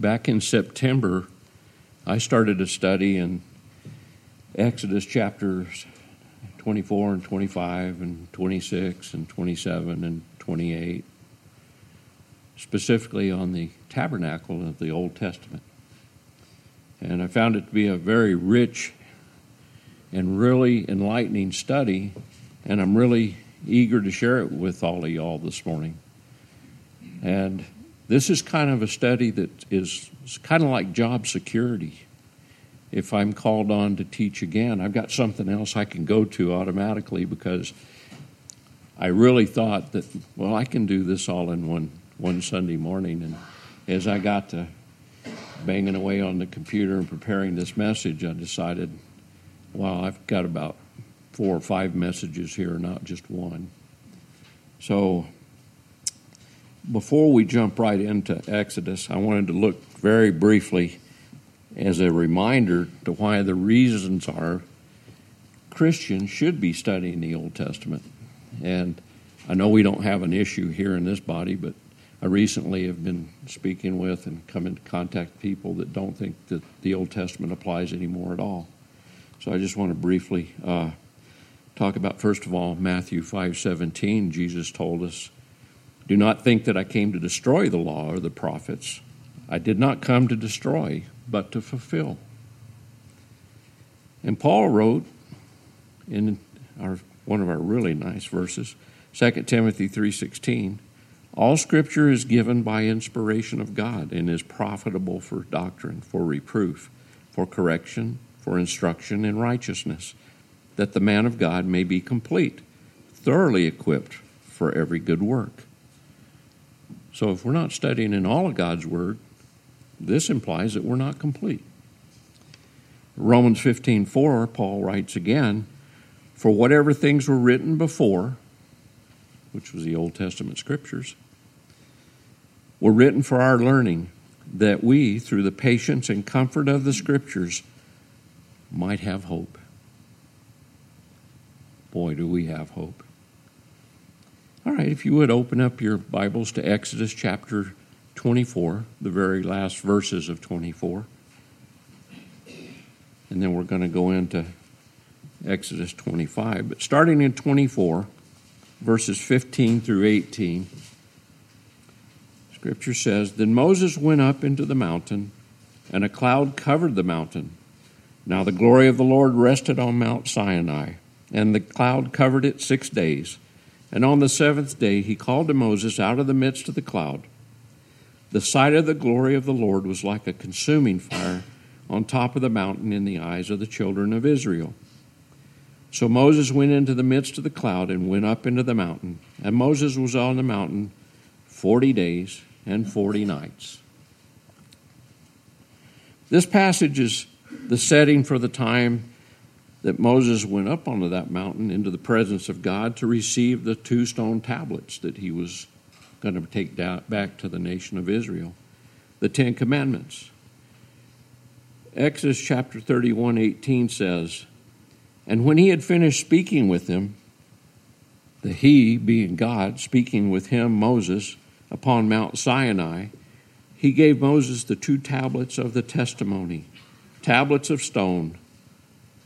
back in September, I started a study in Exodus chapters 24 and 25 and 26 and 27 and 28, specifically on the tabernacle of the Old Testament. And I found it to be a very rich and really enlightening study, and I'm really eager to share it with all of y'all this morning. And this is kind of a study that is kind of like job security. If I'm called on to teach again, I've got something else I can go to automatically because I really thought that, well, I can do this all in one, one Sunday morning. And as I got to banging away on the computer and preparing this message, I decided, well, I've got about four or five messages here, not just one. So before we jump right into Exodus, I wanted to look very briefly as a reminder to why the reasons are Christians should be studying the Old Testament. And I know we don't have an issue here in this body, but I recently have been speaking with and come into contact with people that don't think that the Old Testament applies anymore at all. So I just want to briefly uh, talk about first of all Matthew five seventeen. Jesus told us do not think that I came to destroy the law or the prophets. I did not come to destroy, but to fulfill. And Paul wrote in our, one of our really nice verses, 2 Timothy 3:16, all scripture is given by inspiration of God and is profitable for doctrine, for reproof, for correction, for instruction in righteousness, that the man of God may be complete, thoroughly equipped for every good work. So if we're not studying in all of God's Word, this implies that we're not complete. Romans 15:4 Paul writes again, for whatever things were written before, which was the Old Testament scriptures, were written for our learning, that we, through the patience and comfort of the scriptures, might have hope. Boy, do we have hope. All right, if you would open up your Bibles to Exodus chapter 24, the very last verses of 24. And then we're going to go into Exodus 25. But starting in 24, verses 15 through 18, Scripture says Then Moses went up into the mountain, and a cloud covered the mountain. Now the glory of the Lord rested on Mount Sinai, and the cloud covered it six days. And on the seventh day he called to Moses out of the midst of the cloud. The sight of the glory of the Lord was like a consuming fire on top of the mountain in the eyes of the children of Israel. So Moses went into the midst of the cloud and went up into the mountain. And Moses was on the mountain forty days and forty nights. This passage is the setting for the time that Moses went up onto that mountain into the presence of God to receive the two stone tablets that he was going to take down, back to the nation of Israel, the Ten Commandments. Exodus chapter 31 18 says, And when he had finished speaking with them, the he being God, speaking with him, Moses, upon Mount Sinai, he gave Moses the two tablets of the testimony, tablets of stone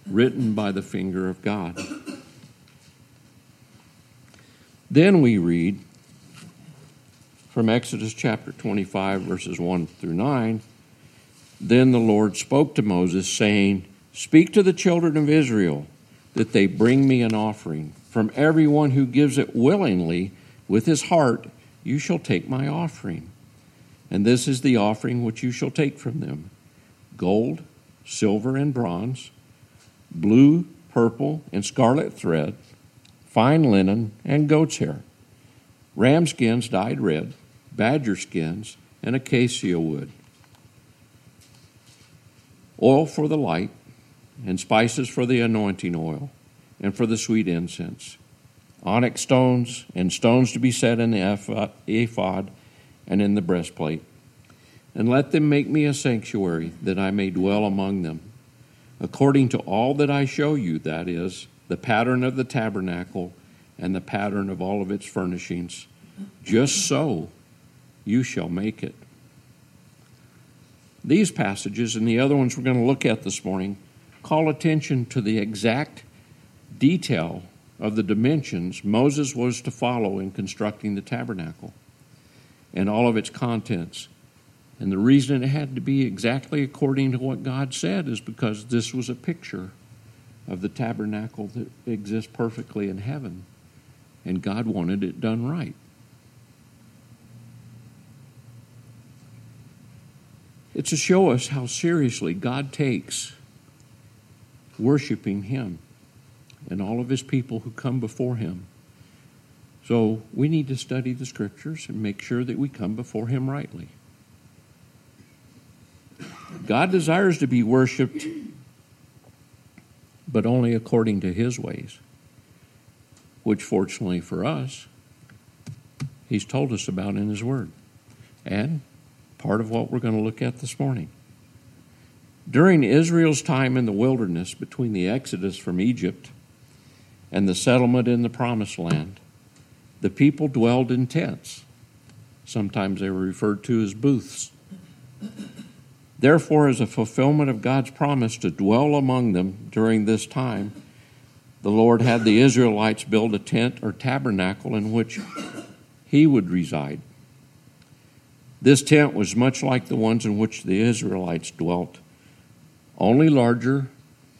written by the finger of God. Then we read from Exodus chapter 25, verses 1 through 9 Then the Lord spoke to Moses, saying, Speak to the children of Israel that they bring me an offering. From everyone who gives it willingly with his heart, you shall take my offering. And this is the offering which you shall take from them gold, silver, and bronze blue, purple, and scarlet thread, fine linen, and goat's hair, ram skins dyed red, badger skins, and acacia wood, oil for the light, and spices for the anointing oil, and for the sweet incense, onyx stones, and stones to be set in the ephod and in the breastplate. And let them make me a sanctuary, that I may dwell among them according to all that I show you, that is, the pattern of the tabernacle and the pattern of all of its furnishings, just so you shall make it. These passages and the other ones we're going to look at this morning call attention to the exact detail of the dimensions Moses was to follow in constructing the tabernacle and all of its contents. And the reason it had to be exactly according to what God said is because this was a picture of the tabernacle that exists perfectly in heaven. And God wanted it done right. It's to show us how seriously God takes worshiping Him and all of His people who come before Him. So we need to study the Scriptures and make sure that we come before Him rightly. God desires to be worshiped, but only according to His ways, which, fortunately for us, He's told us about in His Word. And part of what we're going to look at this morning. During Israel's time in the wilderness between the exodus from Egypt and the settlement in the promised land, the people dwelled in tents. Sometimes they were referred to as booths. Therefore, as a fulfillment of God's promise to dwell among them during this time, the Lord had the Israelites build a tent or tabernacle in which He would reside. This tent was much like the ones in which the Israelites dwelt, only larger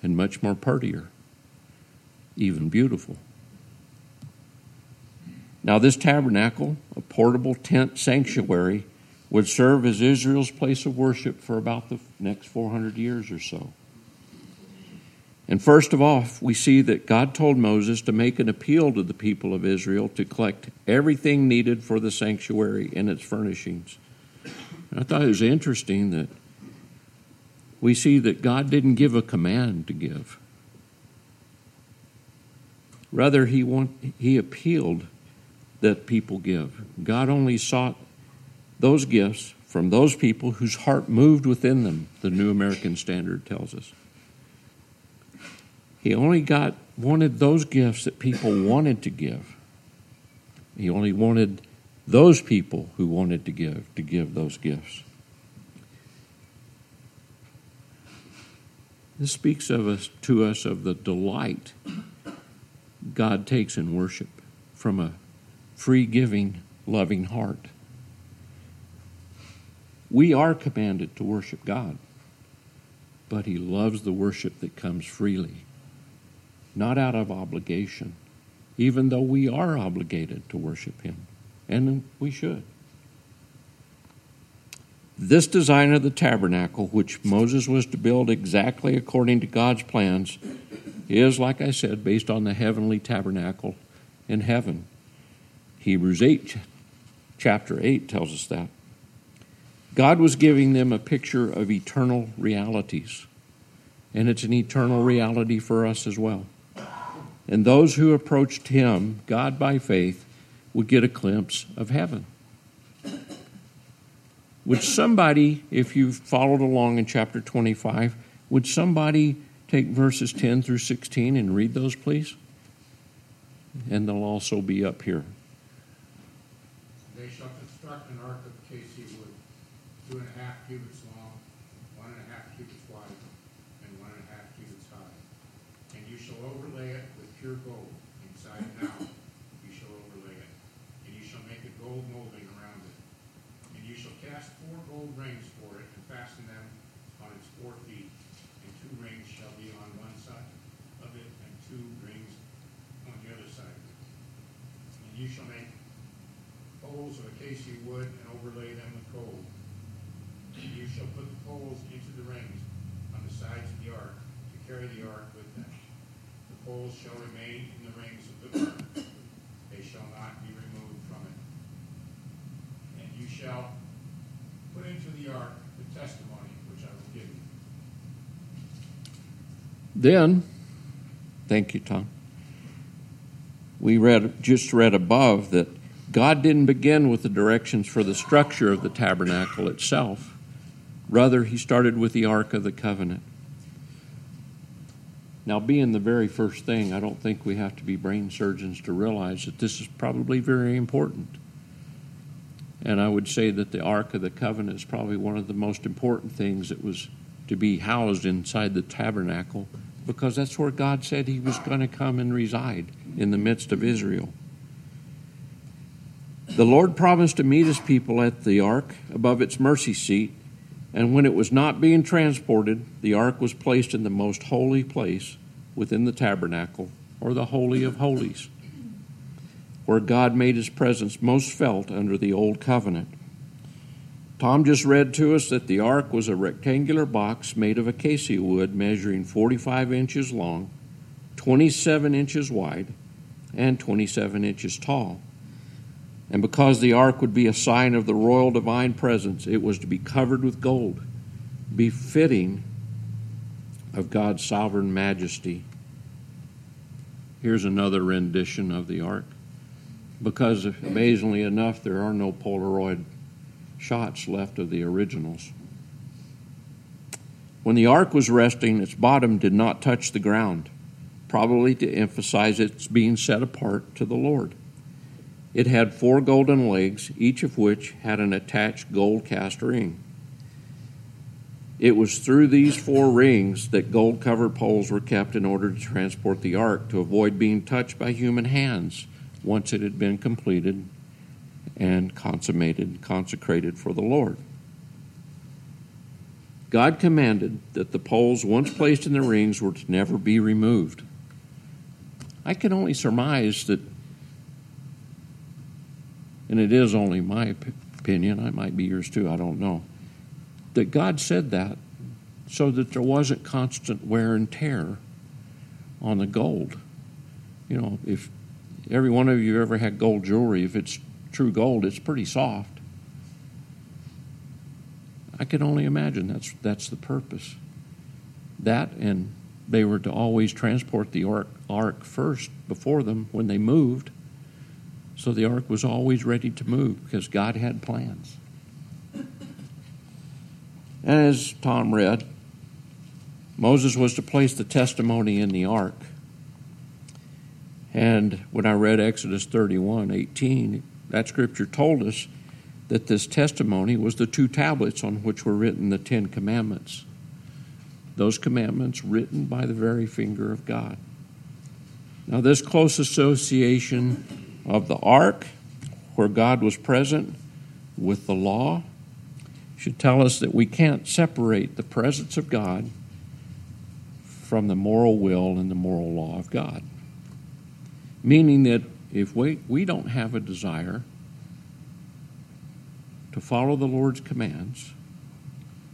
and much more prettier, even beautiful. Now, this tabernacle, a portable tent sanctuary, would serve as Israel's place of worship for about the next 400 years or so. And first of all, we see that God told Moses to make an appeal to the people of Israel to collect everything needed for the sanctuary and its furnishings. And I thought it was interesting that we see that God didn't give a command to give. Rather, he, want, he appealed that people give. God only sought those gifts from those people whose heart moved within them, the New American Standard tells us. He only got wanted those gifts that people wanted to give. He only wanted those people who wanted to give to give those gifts. This speaks of us to us of the delight God takes in worship from a free giving, loving heart we are commanded to worship God, but He loves the worship that comes freely, not out of obligation, even though we are obligated to worship Him, and we should. This design of the tabernacle, which Moses was to build exactly according to God's plans, is, like I said, based on the heavenly tabernacle in heaven. Hebrews 8, chapter 8 tells us that. God was giving them a picture of eternal realities, and it's an eternal reality for us as well. And those who approached Him, God by faith, would get a glimpse of heaven. Would somebody, if you've followed along in chapter 25, would somebody take verses 10 through 16 and read those, please? And they'll also be up here. They shall construct an ark of wood two and a half cubits long, one and a half cubits wide, and one and a half cubits high. And you shall overlay it with pure gold, inside and out, you shall overlay it. And you shall make a gold molding around it. And you shall cast four gold rings for it, and fasten them on its four feet. And two rings shall be on one side of it, and two rings on the other side of it. And you shall make poles of acacia wood and overlay them with gold you shall put the poles into the rings on the sides of the ark to carry the ark with them. The poles shall remain in the rings of the ark. They shall not be removed from it. And you shall put into the ark the testimony which I will give you. Then, thank you, Tom. We read just read above that God didn't begin with the directions for the structure of the tabernacle itself. Rather, he started with the Ark of the Covenant. Now, being the very first thing, I don't think we have to be brain surgeons to realize that this is probably very important. And I would say that the Ark of the Covenant is probably one of the most important things that was to be housed inside the tabernacle because that's where God said He was going to come and reside in the midst of Israel. The Lord promised to meet His people at the ark above its mercy seat, and when it was not being transported, the ark was placed in the most holy place within the tabernacle, or the Holy of Holies where God made his presence most felt under the Old Covenant. Tom just read to us that the ark was a rectangular box made of acacia wood measuring 45 inches long, 27 inches wide, and 27 inches tall. And because the ark would be a sign of the royal divine presence, it was to be covered with gold, befitting of God's sovereign majesty. Here's another rendition of the ark because amazingly enough, there are no Polaroid shots left of the originals. When the ark was resting, its bottom did not touch the ground, probably to emphasize its being set apart to the Lord. It had four golden legs, each of which had an attached gold cast ring. It was through these four rings that gold covered poles were kept in order to transport the ark to avoid being touched by human hands once it had been completed and consummated, consecrated for the Lord. God commanded that the poles once placed in the rings were to never be removed. I can only surmise that, and it is only my opinion, I might be yours too, I don't know, that God said that so that there wasn't constant wear and tear on the gold. You know, if every one of you ever had gold jewelry, if it's true gold, it's pretty soft. I can only imagine that's that's the purpose. That and they were to always transport the ark, ark first before them when they moved. So the ark was always ready to move because God had plans. As Tom read, Moses was to place the testimony in the ark. And when I read Exodus 31 18, that scripture told us that this testimony was the two tablets on which were written the Ten Commandments. Those commandments written by the very finger of God. Now, this close association of the ark, where God was present, with the law, should tell us that we can't separate the presence of God from the moral will and the moral law of God. Meaning that if we, we don't have a desire to follow the Lord's commands,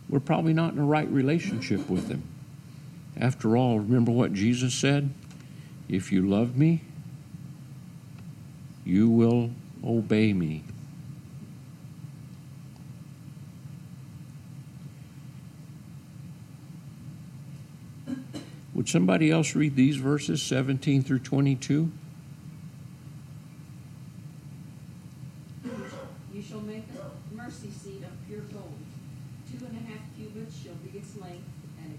we're probably not in a right relationship with Him. After all, remember what Jesus said? If you love me, you will obey me. Would somebody else read these verses, 17 through 22? You shall make a mercy seat of pure gold. Two and a half cubits shall be its length, and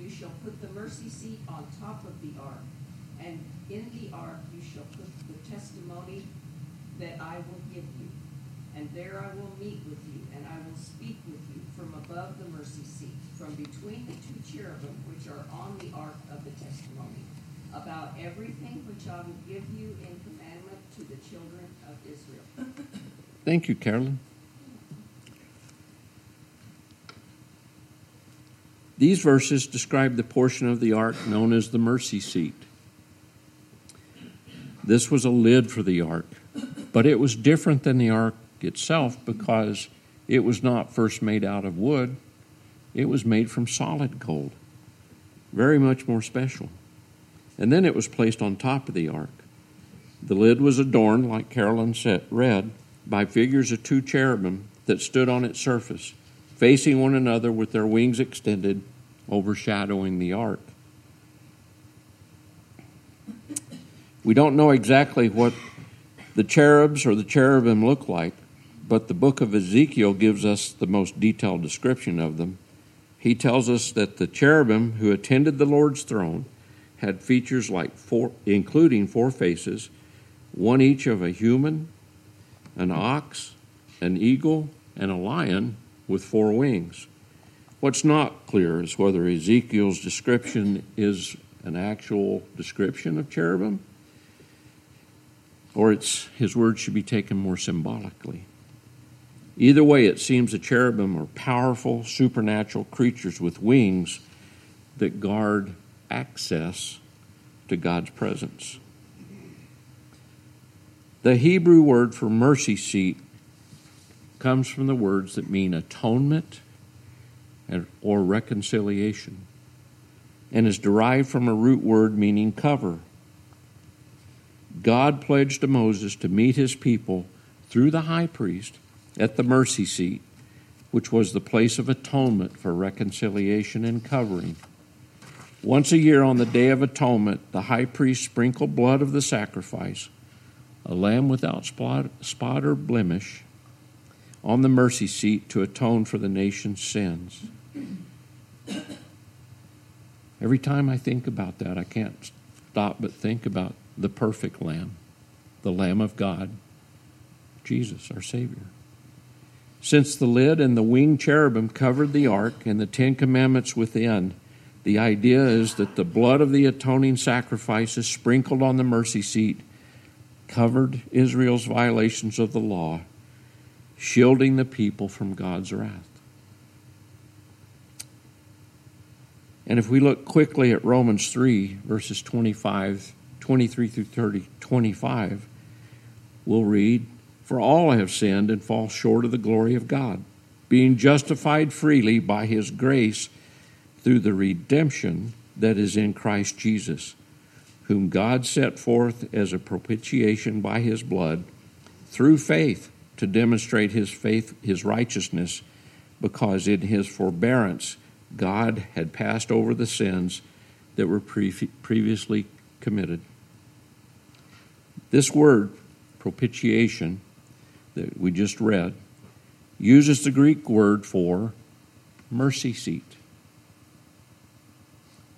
You shall put the mercy seat on top of the ark, and in the ark you shall put the testimony that I will give you. And there I will meet with you, and I will speak with you from above the mercy seat from between the two cherubim which are on the ark of the testimony, about everything which I will give you in commandment to the children of Israel. Thank you, Carolyn. These verses describe the portion of the ark known as the mercy seat. This was a lid for the ark, but it was different than the ark itself because it was not first made out of wood, it was made from solid gold. very much more special. And then it was placed on top of the ark. The lid was adorned, like Carolyn said, read, by figures of two cherubim that stood on its surface, facing one another with their wings extended, overshadowing the ark. We don't know exactly what the cherubs or the cherubim look like, but the book of Ezekiel gives us the most detailed description of them. He tells us that the cherubim who attended the Lord's throne had features like four, including four faces, one each of a human, an ox, an eagle, and a lion with four wings. What's not clear is whether Ezekiel's description is an actual description of cherubim or it's his words should be taken more symbolically. Either way, it seems the cherubim are powerful, supernatural creatures with wings that guard access to God's presence. The Hebrew word for mercy seat comes from the words that mean atonement and, or reconciliation and is derived from a root word meaning cover God pledged to Moses to meet his people through the high priest at the mercy seat, which was the place of atonement for reconciliation and covering. Once a year on the Day of Atonement, the high priest sprinkled blood of the sacrifice, a lamb without spot or blemish, on the mercy seat to atone for the nation's sins. Every time I think about that, I can't stop but think about the perfect Lamb, the Lamb of God, Jesus, our Savior. Since the lid and the winged cherubim covered the ark and the Ten Commandments within, the idea is that the blood of the atoning sacrifices sprinkled on the mercy seat covered Israel's violations of the law, shielding the people from God's wrath. And if we look quickly at Romans 3, verses 25 23 through 30, 25, we'll read, For all have sinned and fall short of the glory of God, being justified freely by his grace through the redemption that is in Christ Jesus, whom God set forth as a propitiation by his blood through faith to demonstrate his faith, his righteousness, because in his forbearance God had passed over the sins that were pre- previously committed. This word, propitiation, that we just read, uses the Greek word for mercy seat.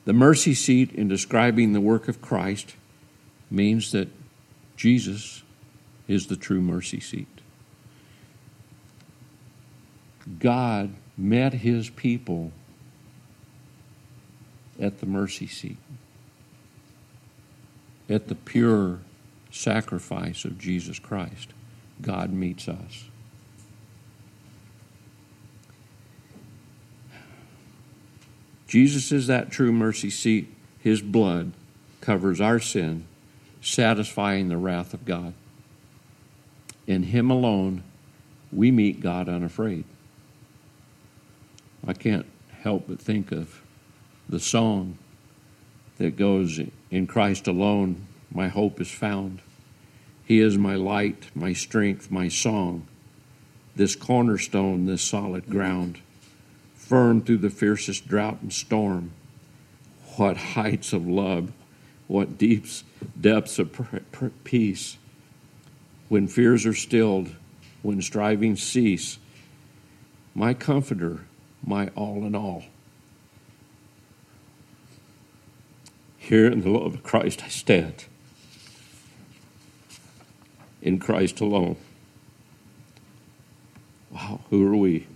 The mercy seat, in describing the work of Christ, means that Jesus is the true mercy seat. God met his people at the mercy seat, at the pure sacrifice of Jesus Christ, God meets us. Jesus is that true mercy seat. His blood covers our sin, satisfying the wrath of God. In Him alone, we meet God unafraid. I can't help but think of the song that goes, In Christ alone, my hope is found. He is my light, my strength, my song, this cornerstone, this solid ground, firm through the fiercest drought and storm. What heights of love, what deeps, depths of peace. When fears are stilled, when strivings cease, my comforter, my all in all. Here in the love of Christ I stand in Christ alone. Wow, who are we?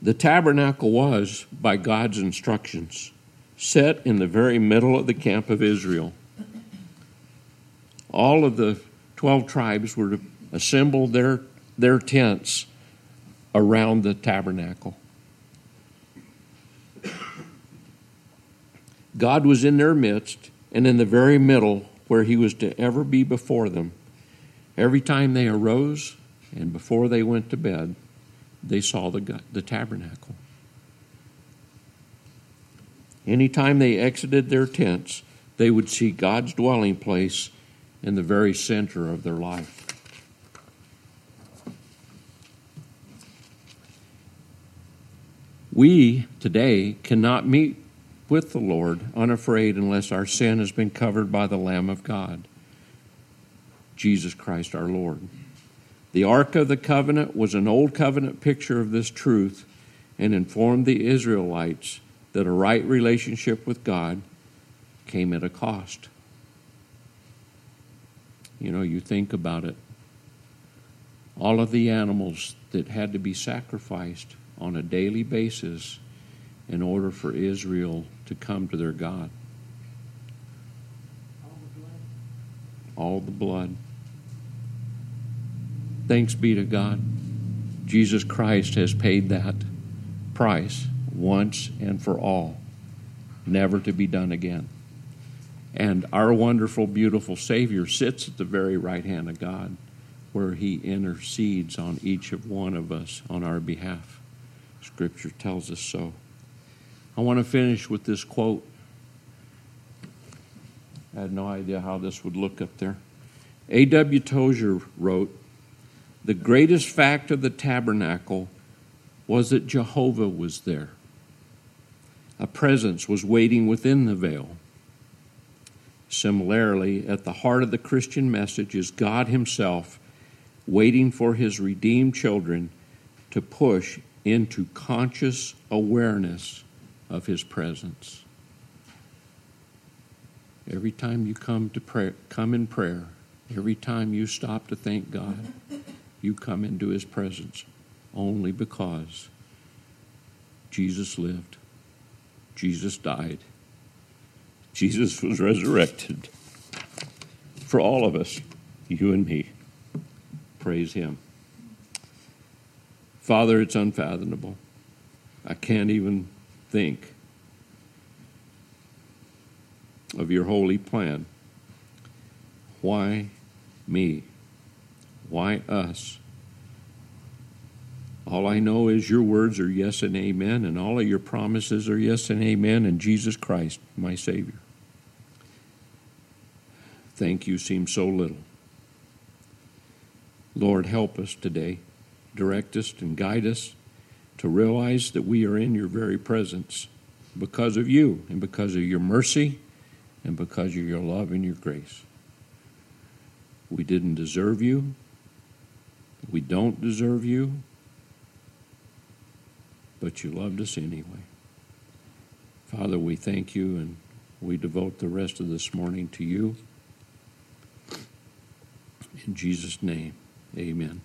The tabernacle was, by God's instructions, set in the very middle of the camp of Israel. All of the 12 tribes were to assemble their, their tents around the tabernacle. God was in their midst, and in the very middle where he was to ever be before them. Every time they arose and before they went to bed, they saw the, the tabernacle. Anytime they exited their tents, they would see God's dwelling place in the very center of their life. We today cannot meet with the Lord unafraid unless our sin has been covered by the Lamb of God, Jesus Christ our Lord. The Ark of the Covenant was an old covenant picture of this truth and informed the Israelites that a right relationship with God came at a cost. You know, you think about it. All of the animals that had to be sacrificed on a daily basis in order for Israel to come to their God. All the blood. Thanks be to God. Jesus Christ has paid that price once and for all, never to be done again. And our wonderful, beautiful Savior sits at the very right hand of God, where he intercedes on each of one of us on our behalf. Scripture tells us so. I want to finish with this quote. I had no idea how this would look up there. A.W. Tozer wrote The greatest fact of the tabernacle was that Jehovah was there. A presence was waiting within the veil. Similarly, at the heart of the Christian message is God Himself waiting for His redeemed children to push into conscious awareness of His presence. Every time you come to pray, come in prayer, every time you stop to thank God, you come into His presence only because Jesus lived, Jesus died, Jesus was resurrected for all of us, you and me. Praise Him. Father, it's unfathomable. I can't even think of your holy plan. Why me? Why us? All I know is your words are yes and amen, and all of your promises are yes and amen and Jesus Christ, my Savior. Thank you seems so little. Lord, help us today. Direct us and guide us to realize that we are in your very presence because of you and because of your mercy and because of your love and your grace. We didn't deserve you. We don't deserve you. But you loved us anyway. Father, we thank you and we devote the rest of this morning to you. In Jesus' name, amen.